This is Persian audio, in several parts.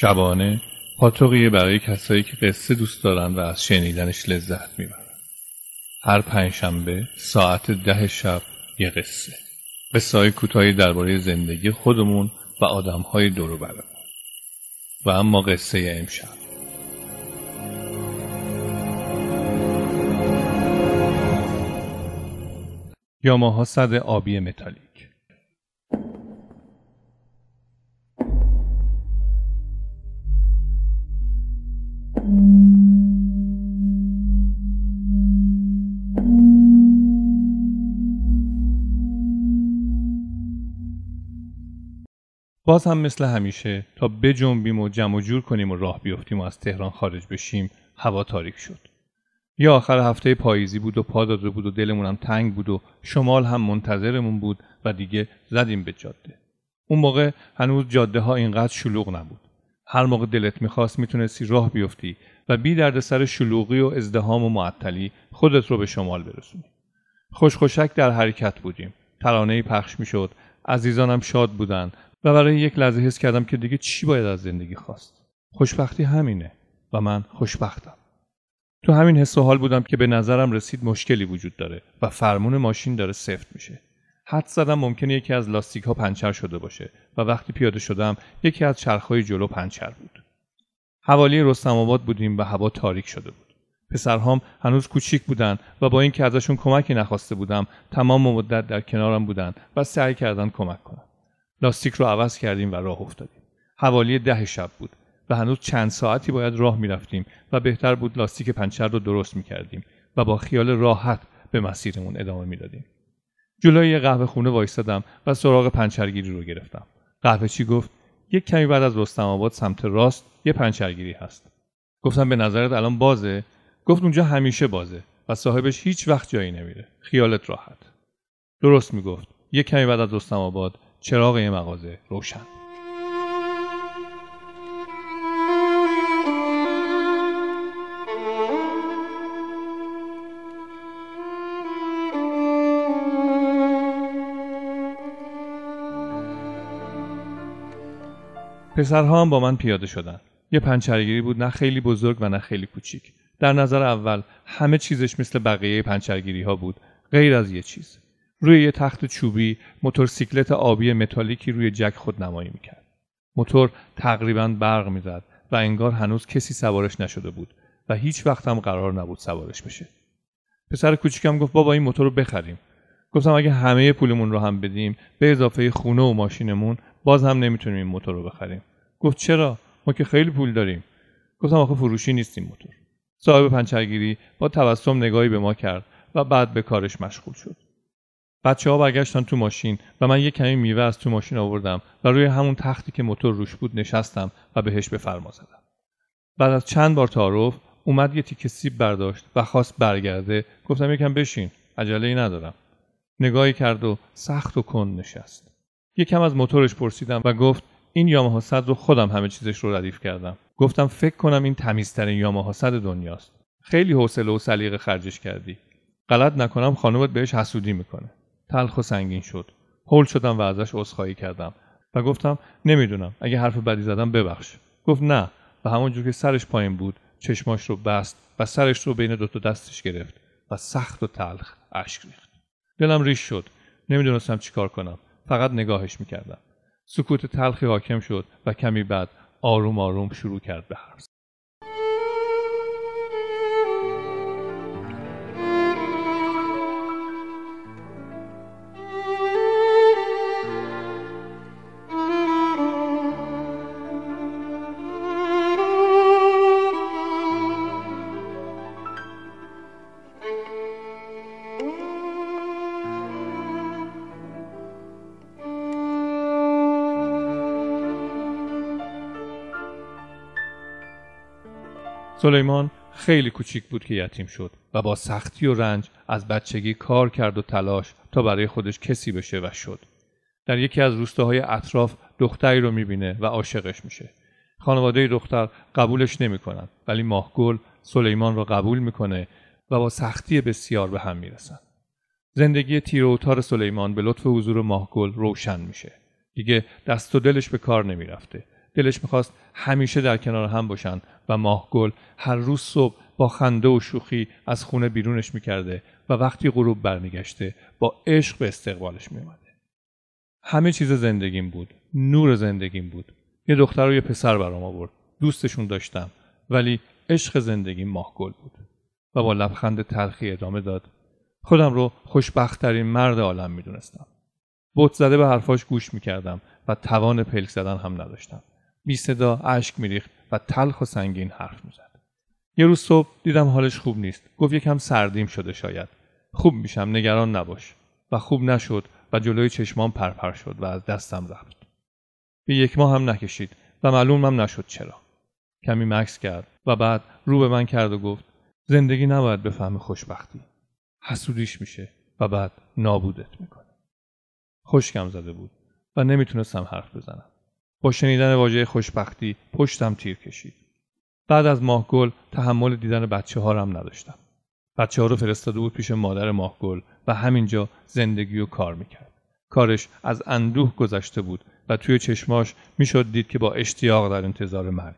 شبانه پاتوقیه برای کسایی که قصه دوست دارن و از شنیدنش لذت می‌برن. هر پنجشنبه ساعت ده شب یه قصه. قصه های کوتاهی درباره زندگی خودمون و آدم های دور برمون. و اما قصه امشب. یاماها صد آبی متالی باز هم مثل همیشه تا بجنبیم و جمع و جور کنیم و راه بیفتیم و از تهران خارج بشیم هوا تاریک شد. یا آخر هفته پاییزی بود و پا داده بود و دلمون هم تنگ بود و شمال هم منتظرمون بود و دیگه زدیم به جاده. اون موقع هنوز جاده ها اینقدر شلوغ نبود. هر موقع دلت می‌خواست می‌تونستی راه بیفتی و بی درد سر شلوغی و ازدهام و معطلی خودت رو به شمال برسونی. خوشخوشک در حرکت بودیم. ترانه پخش می‌شد. عزیزانم شاد بودن و برای یک لحظه حس کردم که دیگه چی باید از زندگی خواست. خوشبختی همینه و من خوشبختم. تو همین حس و حال بودم که به نظرم رسید مشکلی وجود داره و فرمون ماشین داره سفت میشه. حد زدم ممکنه یکی از لاستیک ها پنچر شده باشه و وقتی پیاده شدم یکی از چرخهای جلو پنچر بود. حوالی رستم آباد بودیم و هوا تاریک شده بود. پسرهام هنوز کوچیک بودن و با اینکه ازشون کمکی نخواسته بودم تمام مدت در کنارم بودن و سعی کردن کمک کنم لاستیک رو عوض کردیم و راه افتادیم. حوالی ده شب بود و هنوز چند ساعتی باید راه می‌رفتیم و بهتر بود لاستیک پنچر رو درست می‌کردیم و با خیال راحت به مسیرمون ادامه می‌دادیم. جلوی یه قهوه خونه وایستادم و سراغ پنچرگیری رو گرفتم. قهوه چی گفت؟ یک کمی بعد از رستم آباد سمت راست یه پنچرگیری هست. گفتم به نظرت الان بازه؟ گفت اونجا همیشه بازه و صاحبش هیچ وقت جایی نمیره. خیالت راحت. درست می‌گفت. یک کمی بعد از رستم آباد چراغ یه مغازه روشن. پسرها هم با من پیاده شدن. یه پنچرگیری بود نه خیلی بزرگ و نه خیلی کوچیک. در نظر اول همه چیزش مثل بقیه پنچرگیری ها بود غیر از یه چیز. روی یه تخت چوبی موتورسیکلت آبی متالیکی روی جک خود نمایی می‌کرد. موتور تقریبا برق می‌زد و انگار هنوز کسی سوارش نشده بود و هیچ وقت هم قرار نبود سوارش بشه. پسر کوچیکم گفت بابا این موتور رو بخریم. گفتم اگه همه پولمون رو هم بدیم به اضافه خونه و ماشینمون باز هم نمی‌تونیم این موتور رو بخریم. گفت چرا؟ ما که خیلی پول داریم. گفتم آخه فروشی نیستیم موتور. صاحب پنچرگیری با تبسم نگاهی به ما کرد و بعد به کارش مشغول شد. بچه ها برگشتن تو ماشین و من یک کمی میوه از تو ماشین آوردم و روی همون تختی که موتور روش بود نشستم و بهش به فرما زدم. بعد از چند بار تعارف اومد یه تیکه سیب برداشت و خواست برگرده. گفتم یکم بشین عجله ندارم. نگاهی کرد و سخت و کند نشست. یکم از موتورش پرسیدم و گفت این یاماها صد رو خودم همه چیزش رو ردیف کردم. گفتم فکر کنم این تمیزترین یاماها صد دنیاست. خیلی حوصله و سلیقه خرجش کردی. غلط نکنم خانومت بهش حسودی می‌کنه. تلخ و سنگین شد. هول شدم و ازش عذرخواهی کردم. و گفتم نمی‌دونم اگه حرف بدی زدم ببخش. گفت نه و همونجور که سرش پایین بود چشماش رو بست و سرش رو بین دوتا دستش گرفت و سخت و تلخ اشک ریخت. دلم ریش شد. نمی‌دونستم چیکار کنم. فقط نگاهش می‌کردم. سکوت تلخی حاکم شد و کمی بعد آروم آروم شروع کرد به حرف سلیمان خیلی کوچیک بود که یتیم شد و با سختی و رنج از بچگی کار کرد و تلاش تا برای خودش کسی بشه و شد. در یکی از روستاهای اطراف دختری رو می‌بینه و عاشقش میشه. خانواده دختر قبولش نمی‌کنن ولی ماهگل سلیمان را قبول می‌کنه و با سختی بسیار به هم می‌رسن. زندگی تیر و تار سلیمان به لطف حضور ماهگل روشن میشه. دیگه دست و دلش به کار نمی‌رفته. دلش می‌خواست همیشه در کنار هم باشن و ماهگل هر روز صبح با خنده و شوخی از خونه بیرونش می‌کرده و وقتی غروب برمیگشته با عشق به استقبالش میومده همه چیز زندگیم بود نور زندگیم بود. یه دختر و یه پسر برام آورد. دوستشون داشتم ولی عشق زندگی ماهگل بود. و با لبخند تلخی ادامه داد خودم رو خوشبختترین مرد عالم می‌دونستم. بت زده به حرفاش گوش می‌کردم و توان پلک زدن هم نداشتم. بی صدا اشک میریخت و تلخ و سنگین حرف می‌زد. یه روز صبح دیدم حالش خوب نیست. گفت یکم سردیم شده شاید. خوب میشم نگران نباش. و خوب نشد و جلوی چشمان پرپر شد و از دستم رفت. به یک ماه هم نکشید و معلومم نشد چرا. کمی مکس کرد و بعد رو به من کرد و گفت زندگی نباید بفهم خوشبختی. حسودیش میشه و بعد نابودت می‌کنه. خشکم زده بود و نمی‌تونستم حرف بزنم. با شنیدن واژه خوشبختی پشتم تیر کشید. بعد از ماهگل تحمل دیدن بچه ها هم نداشتم. بچه ها رو فرستاده بود پیش مادر ماهگل و همینجا زندگی و کار می‌کرد. کارش از اندوه گذشته بود و توی چشماش می‌شد دید که با اشتیاق در انتظار مرگ.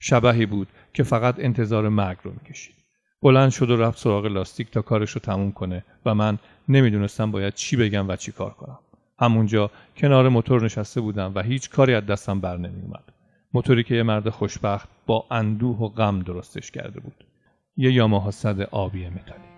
شبهی بود که فقط انتظار مرگ رو می‌کشید. بلند شد و رفت سراغ لاستیک تا کارش رو تموم کنه و من نمی‌دونستم باید چی بگم و چی کار کنم. همونجا کنار موتور نشسته بودم و هیچ کاری از دستم بر نمیومد موتوری که یه مرد خوشبخت با اندوه و غم درستش کرده بود. یه یاماها صد آبی متالی.